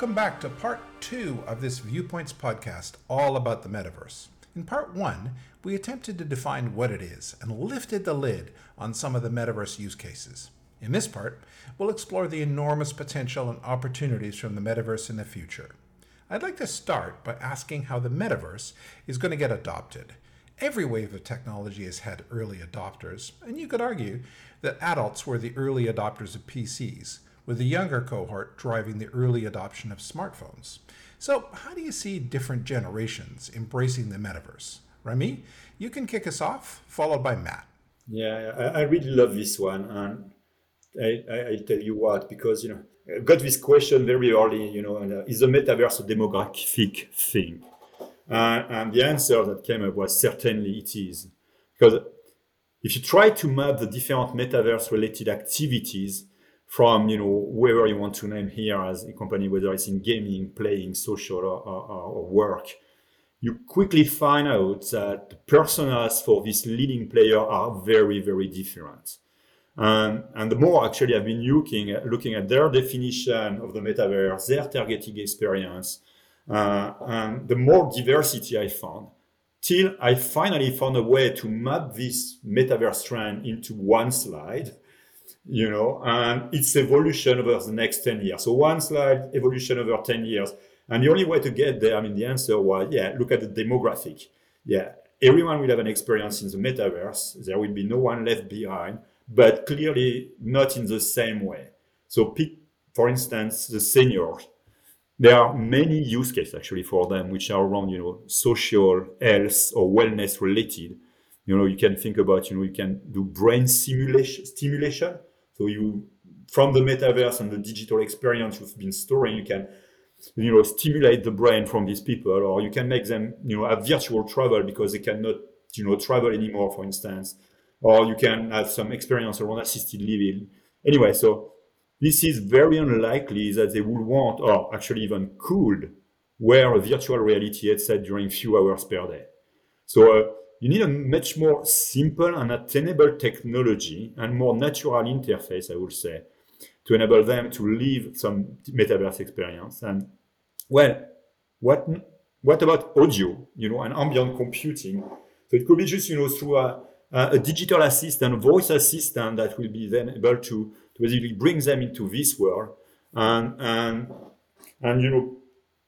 Welcome back to part two of this Viewpoints podcast, all about the metaverse. In part one, we attempted to define what it is and lifted the lid on some of the metaverse use cases. In this part, we'll explore the enormous potential and opportunities from the metaverse in the future. I'd like to start by asking how the metaverse is going to get adopted. Every wave of technology has had early adopters, and you could argue that adults were the early adopters of PCs, with the younger cohort driving the early adoption of smartphones. So, how do you see different generations embracing the metaverse? Remy, you can kick us off, followed by Matt. Yeah, I, I really love this one, and I, I, I tell you what, because you know, I got this question very early. You know, and, uh, is the metaverse a demographic thing? Uh, and the answer that came up was certainly it is. Because if you try to map the different metaverse related activities from, you know, whoever you want to name here as a company, whether it's in gaming, playing, social, or, or, or work, you quickly find out that the personas for this leading player are very, very different. Um, and the more actually I've been looking at, looking at their definition of the metaverse, their targeting experience, uh, and the more diversity I found, till I finally found a way to map this metaverse trend into one slide, you know, and its evolution over the next 10 years. So one slide, evolution over 10 years. And the only way to get there, I mean, the answer was, yeah, look at the demographic. Yeah, everyone will have an experience in the metaverse. There will be no one left behind, but clearly not in the same way. So pick, for instance, the seniors there are many use cases actually for them which are around you know social health or wellness related you know you can think about you know you can do brain simulation stimulation so you from the metaverse and the digital experience you've been storing you can you know stimulate the brain from these people or you can make them you know have virtual travel because they cannot you know travel anymore for instance or you can have some experience around assisted living anyway so this is very unlikely that they would want, or actually even could, wear a virtual reality headset during few hours per day. So uh, you need a much more simple and attainable technology and more natural interface, I would say, to enable them to live some metaverse experience. And well, what what about audio, you know, and ambient computing? So it could be just, you know, through a, a digital assistant, voice assistant that will be then able to basically bring them into this world and and and you know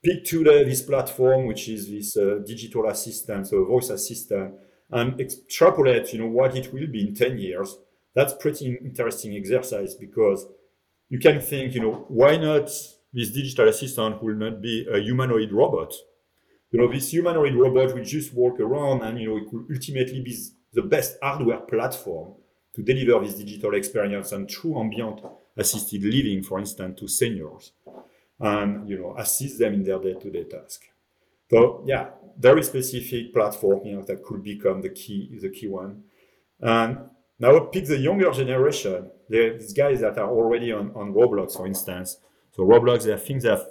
pick today this platform which is this uh, digital assistant so voice assistant and extrapolate you know what it will be in 10 years. That's pretty interesting exercise because you can think you know why not this digital assistant will not be a humanoid robot? You know this humanoid robot will just walk around and you know it could ultimately be the best hardware platform to deliver this digital experience and true ambient assisted living, for instance, to seniors, and you know assist them in their day-to-day task. So yeah, very specific platform you know, that could become the key, the key one. And now pick the younger generation. These guys that are already on, on Roblox, for instance. So Roblox, I think they have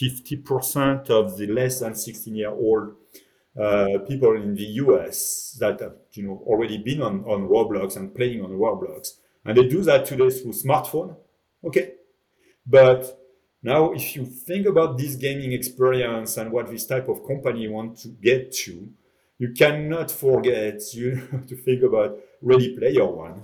50% of the less than 16 year old uh, people in the US that have you know already been on, on Roblox and playing on Roblox. And they do that today through smartphone. Okay. But now if you think about this gaming experience and what this type of company want to get to, you cannot forget you know, to think about Ready Player One.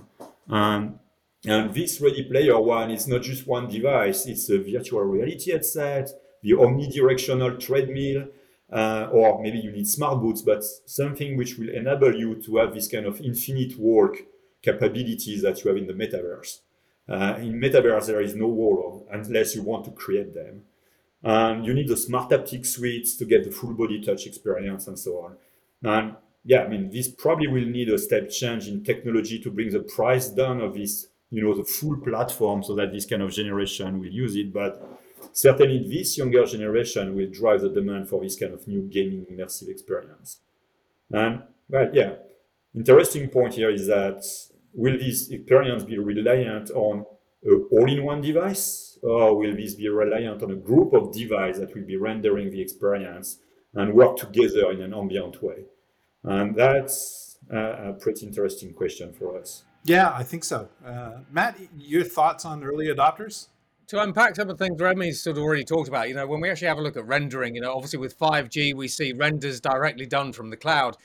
Um, and this Ready Player One is not just one device, it's a virtual reality headset, the omnidirectional treadmill, uh, or maybe you need smart boots, but something which will enable you to have this kind of infinite work capabilities that you have in the metaverse. Uh, in metaverse, there is no wall unless you want to create them. And you need the smart haptic suites to get the full body touch experience and so on. And yeah, I mean, this probably will need a step change in technology to bring the price down of this, you know, the full platform so that this kind of generation will use it. But certainly this younger generation will drive the demand for this kind of new gaming immersive experience. And well, yeah, interesting point here is that will this experience be reliant on an all-in-one device, or will this be reliant on a group of devices that will be rendering the experience and work together in an ambient way? And that's a pretty interesting question for us. Yeah, I think so. Uh, Matt, your thoughts on early adopters? to unpack some of the things Remy's sort of already talked about, you know, when we actually have a look at rendering, you know, obviously with 5G, we see renders directly done from the cloud.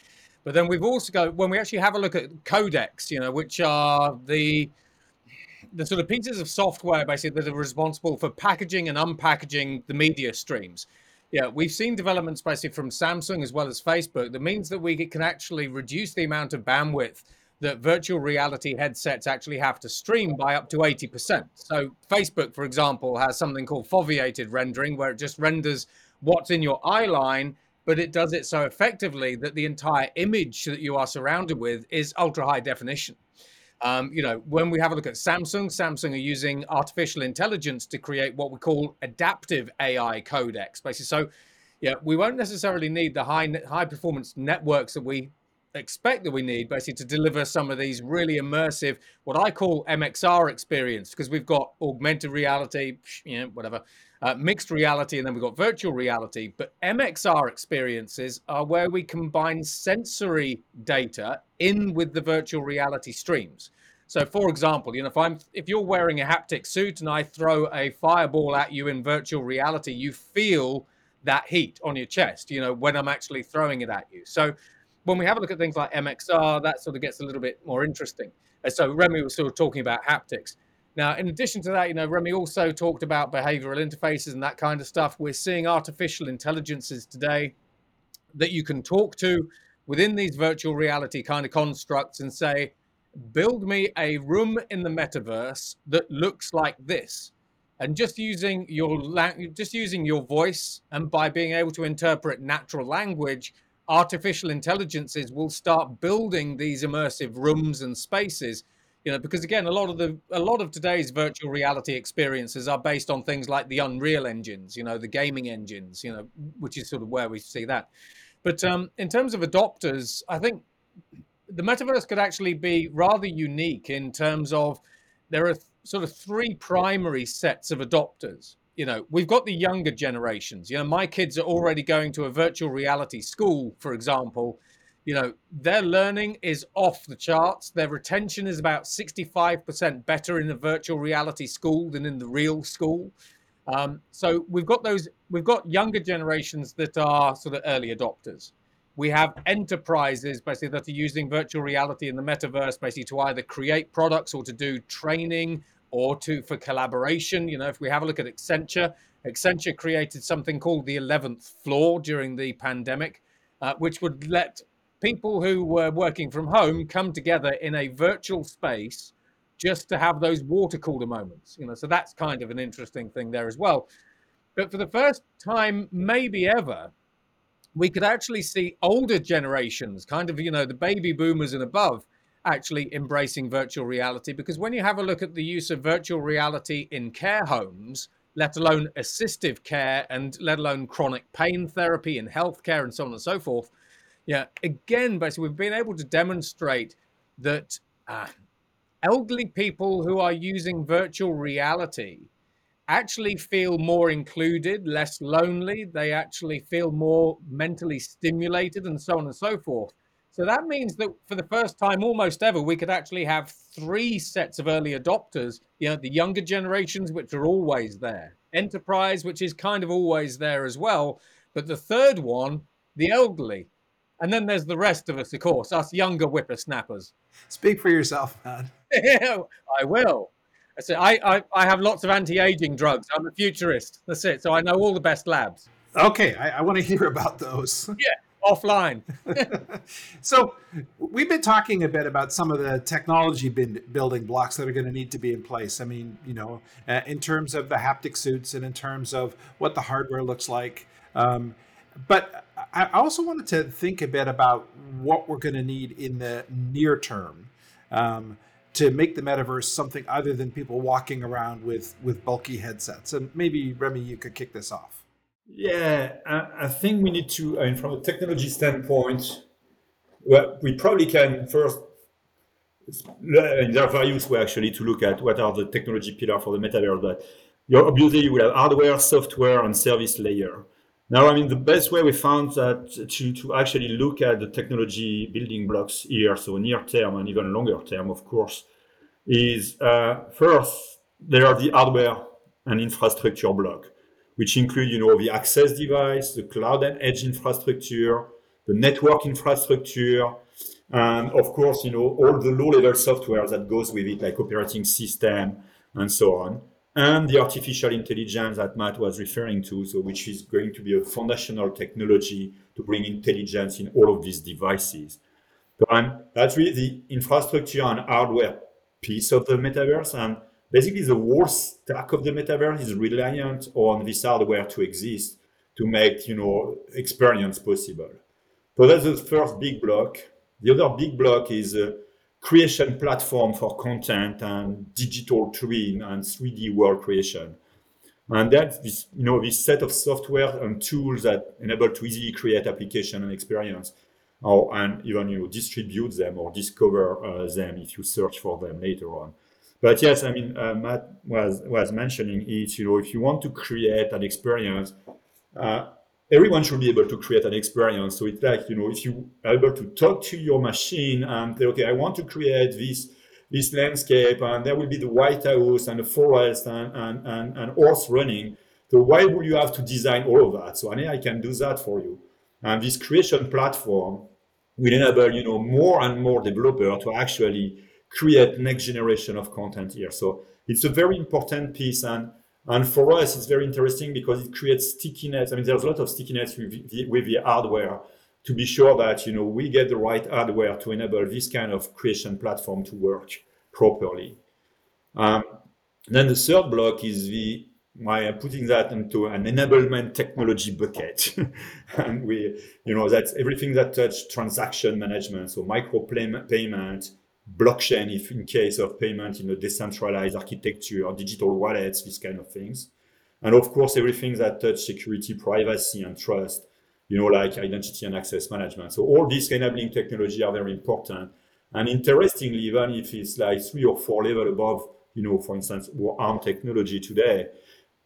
But then we've also got, when we actually have a look at codecs, you know, which are the the sort of pieces of software basically that are responsible for packaging and unpackaging the media streams. Yeah, we've seen developments basically from Samsung as well as Facebook that means that we can actually reduce the amount of bandwidth that virtual reality headsets actually have to stream by up to 80%. So, Facebook, for example, has something called foveated rendering, where it just renders what's in your eye line, but it does it so effectively that the entire image that you are surrounded with is ultra high definition. Um, you know, when we have a look at Samsung, Samsung are using artificial intelligence to create what we call adaptive AI codecs, basically. So, yeah, we won't necessarily need the high high performance networks that we expect that we need basically to deliver some of these really immersive what i call mxr experience because we've got augmented reality you know whatever uh, mixed reality and then we've got virtual reality. But mxr experiences are where we combine sensory data in with the virtual reality streams. So for example you know if i'm if you're wearing a haptic suit and i throw a fireball at you in virtual reality you feel that heat on your chest you know when i'm actually throwing it at you. So when we have a look at things like MXR, that sort of gets a little bit more interesting. So Remy was sort of talking about haptics. Now, in addition to that, you know, Remy also talked about behavioral interfaces and that kind of stuff. We're seeing artificial intelligences today that you can talk to within these virtual reality kind of constructs and say, build me a room in the metaverse that looks like this. And just using your just using your voice and by being able to interpret natural language, artificial intelligences will start building these immersive rooms and spaces you know because again a lot of the a lot of today's virtual reality experiences are based on things like the unreal engines you know the gaming engines you know which is sort of where we see that. But um, in terms of adopters i think the metaverse could actually be rather unique in terms of there are sort of three primary sets of adopters you know, we've got the younger generations. You know, my kids are already going to a virtual reality school, for example. You know, their learning is off the charts. Their retention is about 65% better in a virtual reality school than in the real school. Um, so we've got those, we've got younger generations that are sort of early adopters. We have enterprises basically that are using virtual reality in the metaverse basically to either create products or to do training or to for collaboration. You know, if we have a look at Accenture, Accenture created something called the 11th floor during the pandemic, uh, which would let people who were working from home come together in a virtual space just to have those water cooler moments. You know, so that's kind of an interesting thing there as well. But for the first time, maybe ever, we could actually see older generations, kind of, you know, the baby boomers and above, actually embracing virtual reality because when you have a look at the use of virtual reality in care homes, let alone assistive care and let alone chronic pain therapy and healthcare and so on and so forth, yeah, again, basically, we've been able to demonstrate that uh, elderly people who are using virtual reality actually feel more included, less lonely. They actually feel more mentally stimulated, and so on and so forth. So that means that for the first time almost ever, we could actually have three sets of early adopters. You know, the younger generations, which are always there, enterprise, which is kind of always there as well. But the third one, the elderly. And then there's the rest of us, of course, us younger whippersnappers. Speak for yourself, man. I will. I say I, I, I have lots of anti-aging drugs. I'm a futurist. That's it. So I know all the best labs. Okay, I, I want to hear about those. Yeah offline. so we've been talking a bit about some of the technology building blocks that are going to need to be in place. I mean, you know, uh, in terms of the haptic suits and in terms of what the hardware looks like. Um, but I also wanted to think a bit about what we're going to need in the near term. Um, to make the metaverse something other than people walking around with with bulky headsets. And maybe Remy, you could kick this off. Yeah, I, I, think we need to, I mean, from a technology standpoint, well, we probably can first, and there are various ways actually to look at what are the technology pillar for the metaverse. But you're, obviously, you will have hardware, software, and service layer. Now, I mean, the best way we found that to, to actually look at the technology building blocks here, so near term and even longer term, of course, is uh, first, there are the hardware and infrastructure block, which include, you know, the access device, the cloud and edge infrastructure, the network infrastructure, and of course, you know, all the low-level software that goes with it, like operating system and so on, and the artificial intelligence that Matt was referring to, so which is going to be a foundational technology to bring intelligence in all of these devices. And um, that's really the infrastructure and hardware piece of the metaverse. And basically, the whole stack of the metaverse is reliant on this hardware to exist to make you know experience possible. So that's the first big block. The other big block is a creation platform for content and digital twin and 3D world creation. And that's this, you know, this set of software and tools that enable to easily create application and experience, or and even you know distribute them or discover uh, them if you search for them later on. But yes, I mean, uh, Matt was was mentioning it. You know, if you want to create an experience, uh, everyone should be able to create an experience. So it's like, you know, if you are able to talk to your machine and say, okay, I want to create this this landscape and there will be the White House and the forest and, and, and, and horse running. So why would you have to design all of that? So an AI can do that for you. And this creation platform will enable, you know, more and more developer to actually create next generation of content here. So it's a very important piece. And and for us, it's very interesting because it creates stickiness. I mean, there's a lot of stickiness with the, with the hardware to be sure that you know we get the right hardware to enable this kind of creation platform to work properly. Um, then the third block is the my putting that into an enablement technology bucket, and we you know that's everything that touch transaction management, so micro payment, blockchain if in case of payment in a decentralized architecture digital wallets, these kind of things. And of course, everything that touch security, privacy, and trust, you know, like identity and access management. So all these enabling technology are very important. And interestingly, even if it's like three or four level above, you know, for instance, ARM technology today,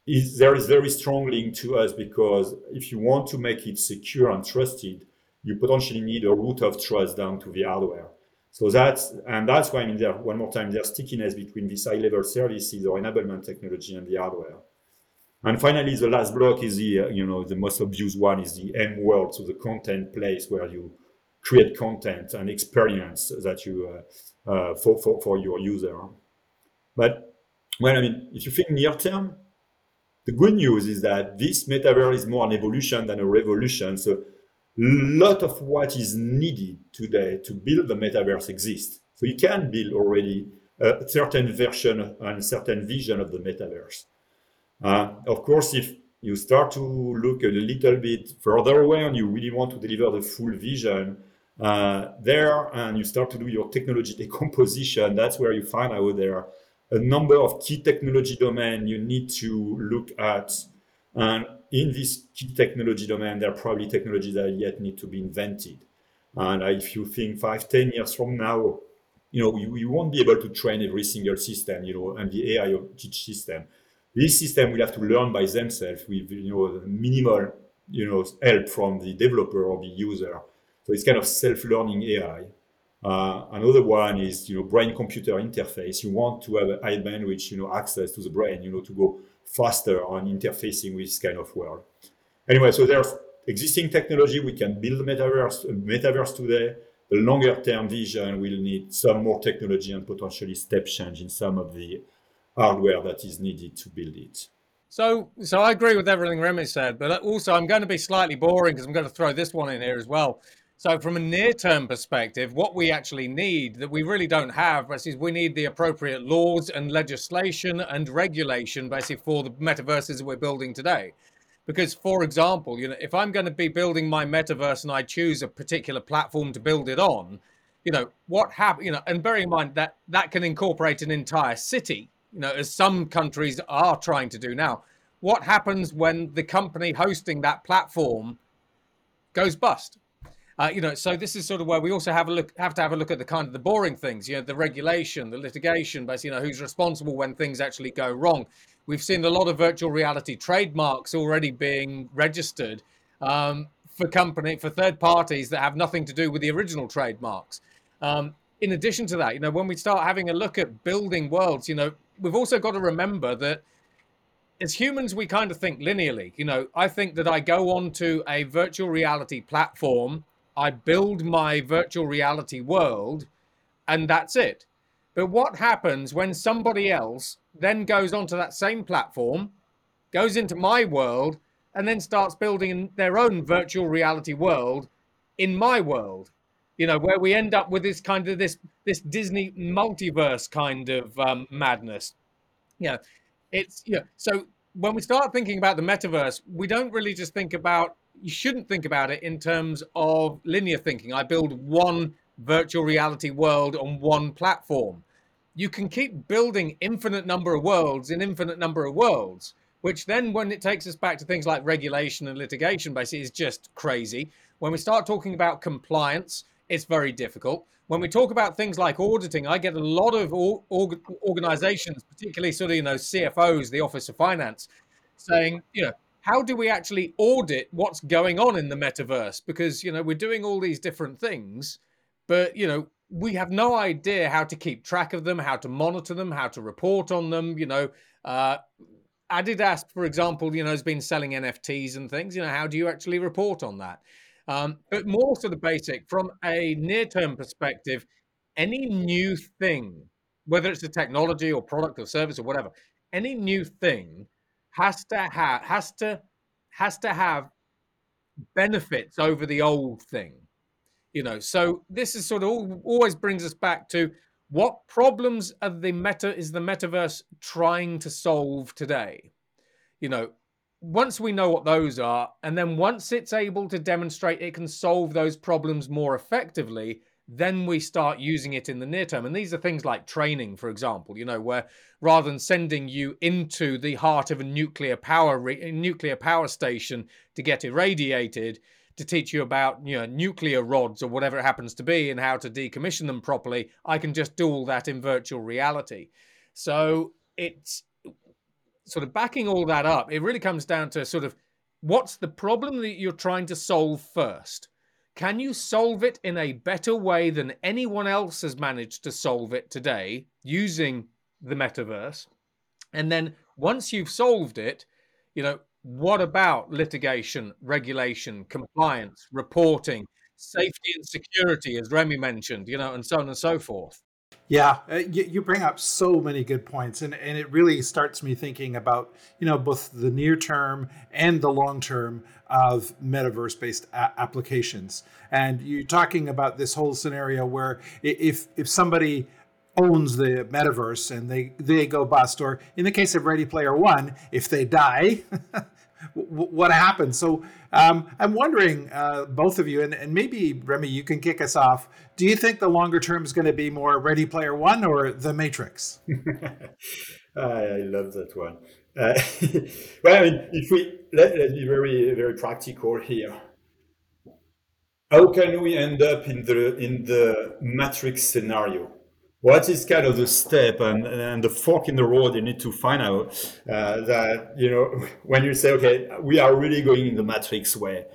is there is very strong link to us because if you want to make it secure and trusted, you potentially need a root of trust down to the hardware. So that's and that's why I mean there one more time there's stickiness between these high level services or enablement technology and the hardware. And finally, the last block is the uh, you know the most obvious one is the M world, so the content place where you create content and experience that you uh, uh, for, for for your user. But well, I mean, if you think near term, the good news is that this metaverse is more an evolution than a revolution. So lot of what is needed today to build the metaverse exists. So you can build already a certain version and a certain vision of the metaverse. Uh, of course, if you start to look a little bit further away and you really want to deliver the full vision uh, there and you start to do your technology decomposition, that's where you find out there are a number of key technology domain you need to look at. And in this key technology domain, there are probably technologies that yet need to be invented. And if you think five, ten years from now, you know, you won't be able to train every single system, you know, and the AI of each system. This system will have to learn by themselves with, you know, minimal, you know, help from the developer or the user. So it's kind of self-learning AI. Uh, another one is, you know, brain-computer interface. You want to have a high bandwidth, you know, access to the brain, you know, to go faster on interfacing with this kind of world. Anyway, so there's existing technology. We can build metaverse, uh, metaverse today. The longer term vision will need some more technology and potentially step change in some of the hardware that is needed to build it. So, so I agree with everything Remy said, but also I'm going to be slightly boring because I'm going to throw this one in here as well. So, from a near-term perspective, what we actually need that we really don't have is we need the appropriate laws and legislation and regulation, basically, for the metaverses that we're building today. Because, for example, you know, if I'm going to be building my metaverse and I choose a particular platform to build it on, you know, what happens? You know, and bearing in mind that that can incorporate an entire city, you know, as some countries are trying to do now. What happens when the company hosting that platform goes bust? Uh, you know, so this is sort of where we also have a look, have to have a look at the kind of the boring things, you know, the regulation, the litigation, basically, you know, who's responsible when things actually go wrong. We've seen a lot of virtual reality trademarks already being registered um, for company for third parties that have nothing to do with the original trademarks. Um, in addition to that, you know, when we start having a look at building worlds, you know, we've also got to remember that as humans, we kind of think linearly. You know, I think that I go onto a virtual reality platform, I build my virtual reality world, and that's it. But what happens when somebody else then goes onto that same platform, goes into my world, and then starts building their own virtual reality world in my world? You know, where we end up with this kind of this this Disney multiverse kind of um, madness. Yeah, it's yeah. So when we start thinking about the metaverse, we don't really just think about. You shouldn't think about it in terms of linear thinking. I build one virtual reality world on one platform. You can keep building infinite number of worlds in infinite number of worlds, which then, when it takes us back to things like regulation and litigation, basically, is just crazy. When we start talking about compliance, it's very difficult. When we talk about things like auditing, I get a lot of organizations, particularly sort of, you know, CFOs, the Office of Finance, saying, you know, how do we actually audit what's going on in the metaverse? Because, you know, we're doing all these different things, but, you know, we have no idea how to keep track of them, how to monitor them, how to report on them. You know, uh, Adidas, for example, you know, has been selling NFTs and things. You know, how do you actually report on that? Um, but more to the basic, from a near term perspective, any new thing, whether it's a technology or product or service or whatever, any new thing has to have has to has to have benefits over the old thing. You know, so this is sort of always brings us back to what problems are the meta is the metaverse trying to solve today? You know, once we know what those are, and then once it's able to demonstrate it can solve those problems more effectively, then we start using it in the near term. And these are things like training, for example, you know, where rather than sending you into the heart of a nuclear power re- nuclear power station to get irradiated, to teach you about you know nuclear rods or whatever it happens to be and how to decommission them properly, I can just do all that in virtual reality. So it's sort of backing all that up, it really comes down to sort of what's the problem that you're trying to solve first? Can you solve it in a better way than anyone else has managed to solve it today using the metaverse? And then once you've solved it, you know, what about litigation, regulation, compliance, reporting, safety and security, as Remy mentioned, you know, and so on and so forth? Yeah, uh, you, you, bring up so many good points, and, and it really starts me thinking about you know both the near term and the long term of metaverse based a- applications. And you're talking about this whole scenario where if if somebody owns the metaverse and they they go bust, or in the case of Ready Player One, if they die, what happens? So um, I'm wondering, uh, both of you, and, and, maybe Remy, you can kick us off. Do you think the longer term is going to be more Ready Player One or The Matrix? I love that one. Uh, well, I mean, if we let, let's be very very practical here. How can we end up in the in the Matrix scenario? What is kind of the step and, and the fork in the road you need to find out uh, that you know when you say okay we are really going in the matrix way.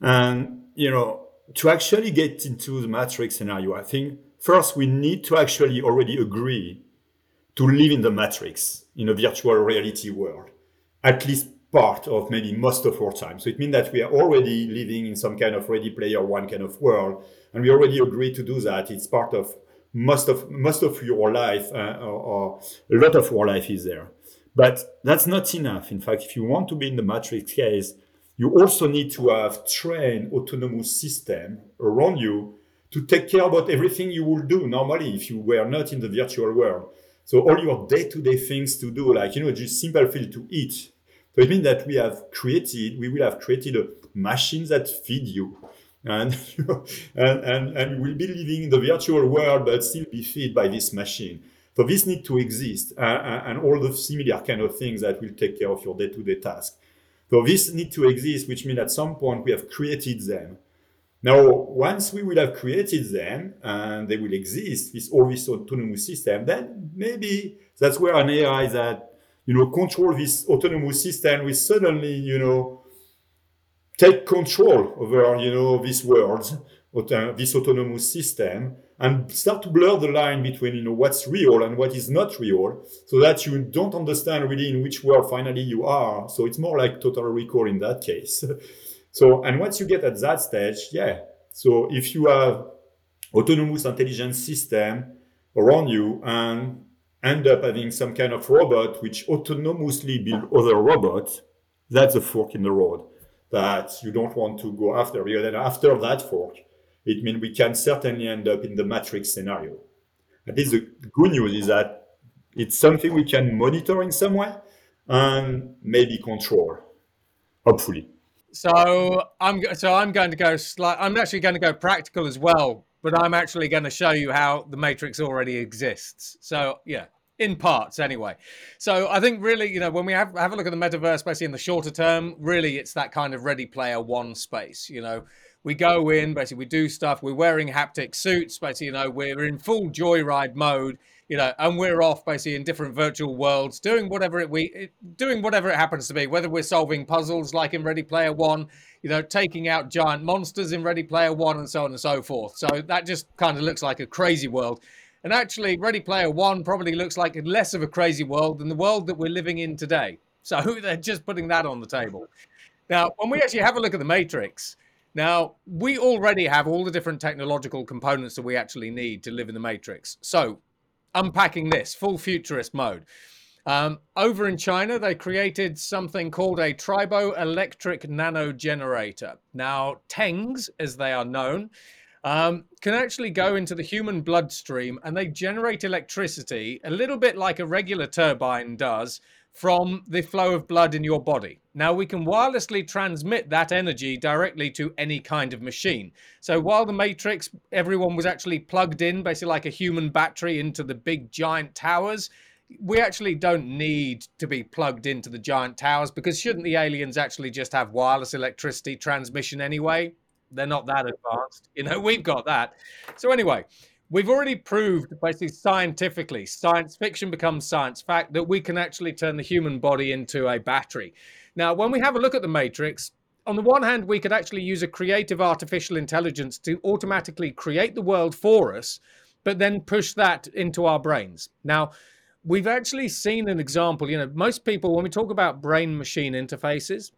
And you know to actually get into the matrix scenario i think first we need to actually already agree to live in the matrix in a virtual reality world at least part of maybe most of our time. So it means that we are already living in some kind of ready player one kind of world and we already agree to do that. It's part of most of most of your life uh, or, or, a lot of your life is there. But that's not enough. In fact if you want to be in the matrix case you also need to have trained autonomous system around you to take care about everything you will do normally if you were not in the virtual world. So all your day-to-day things to do like you know just simple thing to eat. So it means that we have created we will have created a machine that feed you and, and, and, and we'll be living in the virtual world, but still be fed by this machine. So this need to exist uh, uh, and all the similar kind of things that will take care of your day-to-day task. So this need to exist, which means at some point we have created them. Now, once we will have created them and they will exist, this all this autonomous system, then maybe that's where an AI that you know control this autonomous system will suddenly you know take control over you know these worlds this autonomous system and start to blur the line between you know what's real and what is not real so that you don't understand really in which world finally you are. So it's more like total recall in that case. So and once you get at that stage yeah. So if you have autonomous intelligence system around you and end up having some kind of robot which autonomously build other robots that's a fork in the road that you don't want to go after because then after that fork it means we can certainly end up in the matrix scenario. At least the good news is that it's something we can monitor in some way and maybe control, hopefully. So I'm so I'm going to go slight. I'm actually going to go practical as well, but I'm actually going to show you how the matrix already exists. So yeah, in parts anyway. So I think really, you know, when we have have a look at the metaverse, basically in the shorter term, really it's that kind of Ready Player One space. You know, we go in, basically, we do stuff. We're wearing haptic suits, basically, you know, we're in full joyride mode, you know, and we're off basically in different virtual worlds, doing whatever it we doing whatever it happens to be. Whether we're solving puzzles like in Ready Player One, you know, taking out giant monsters in Ready Player One, and so on and so forth. So that just kind of looks like a crazy world. And actually, Ready Player One probably looks like less of a crazy world than the world that we're living in today. So they're just putting that on the table. Now, when we actually have a look at the Matrix, now, we already have all the different technological components that we actually need to live in the Matrix. So, unpacking this full futurist mode. Um, over in China, they created something called a triboelectric nanogenerator. Now, TENGs, as they are known, um, can actually go into the human bloodstream and they generate electricity a little bit like a regular turbine does from the flow of blood in your body. Now, we can wirelessly transmit that energy directly to any kind of machine. So, while the Matrix, everyone was actually plugged in, basically like a human battery, into the big giant towers, we actually don't need to be plugged into the giant towers because shouldn't the aliens actually just have wireless electricity transmission anyway? They're not that advanced. You know, we've got that. So, anyway, we've already proved basically scientifically science fiction becomes science fact that we can actually turn the human body into a battery now when we have a look at the matrix on the one hand we could actually use a creative artificial intelligence to automatically create the world for us but then push that into our brains now we've actually seen an example you know most people when we talk about brain machine interfaces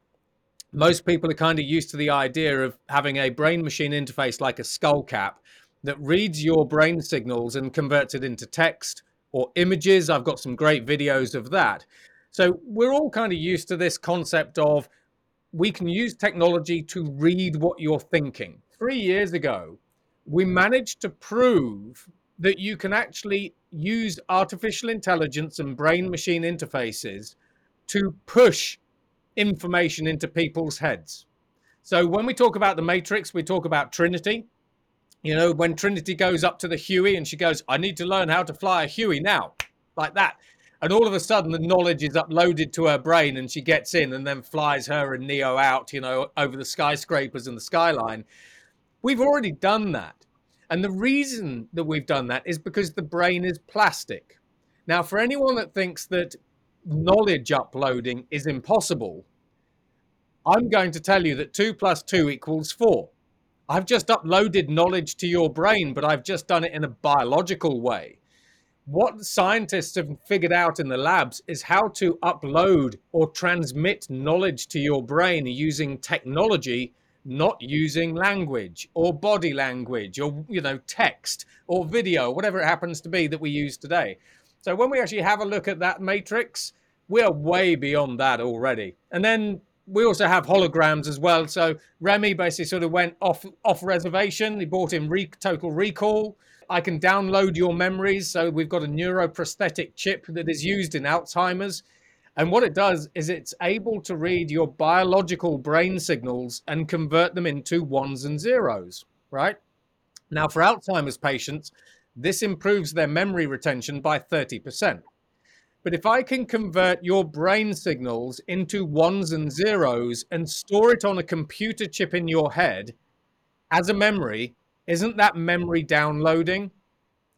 most people are kind of used to the idea of having a brain machine interface like a skull cap that reads your brain signals and converts it into text or images. I've got some great videos of that. So we're all kind of used to this concept of we can use technology to read what you're thinking. Three years ago, we managed to prove that you can actually use artificial intelligence and brain machine interfaces to push information into people's heads. So when we talk about the matrix, we talk about Trinity. You know, when Trinity goes up to the Huey and she goes, I need to learn how to fly a Huey now, like that. And all of a sudden, the knowledge is uploaded to her brain and she gets in and then flies her and Neo out, you know, over the skyscrapers and the skyline. We've already done that. And the reason that we've done that is because the brain is plastic. Now, for anyone that thinks that knowledge uploading is impossible, I'm going to tell you that 2 plus 2 equals 4. I've just uploaded knowledge to your brain, but I've just done it in a biological way. What scientists have figured out in the labs is how to upload or transmit knowledge to your brain using technology, not using language or body language or you know text or video, whatever it happens to be that we use today. So when we actually have a look at that matrix, we are way beyond that already. And then we also have holograms as well. So Remy basically sort of went off off reservation. He bought in re- Total Recall. I can download your memories. So we've got a neuroprosthetic chip that is used in Alzheimer's. And what it does is it's able to read your biological brain signals and convert them into ones and zeros, right? Now, for Alzheimer's patients, this improves their memory retention by 30%. But if I can convert your brain signals into ones and zeros and store it on a computer chip in your head as a memory, isn't that memory downloading?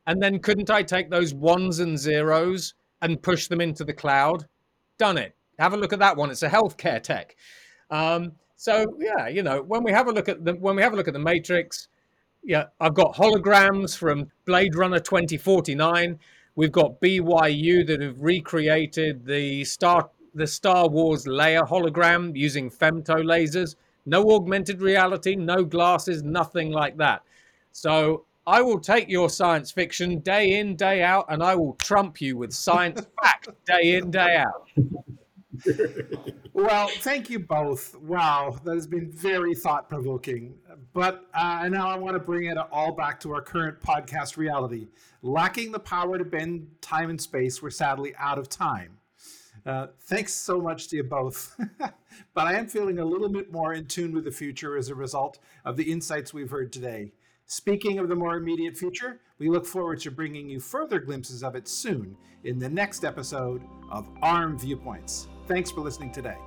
And then couldn't I take those ones and zeros and push them into the cloud? Done it. Have a look at that one. It's a healthcare tech. Um, so yeah, you know, when we have a look at the when we have a look at the matrix, Yeah, I've got holograms from Blade Runner 2049. We've got BYU that have recreated the Star the Star Wars Leia hologram using femto lasers. No augmented reality, no glasses, nothing like that. So I will take your science fiction day in, day out, and I will trump you with science fact day in, day out. well, thank you both. Wow, that has been very thought provoking. But uh, now I want to bring it all back to our current podcast reality. Lacking the power to bend time and space, we're sadly out of time. Uh, thanks so much to you both. but I am feeling a little bit more in tune with the future as a result of the insights we've heard today. Speaking of the more immediate future, we look forward to bringing you further glimpses of it soon in the next episode of ARM Viewpoints. Thanks for listening today.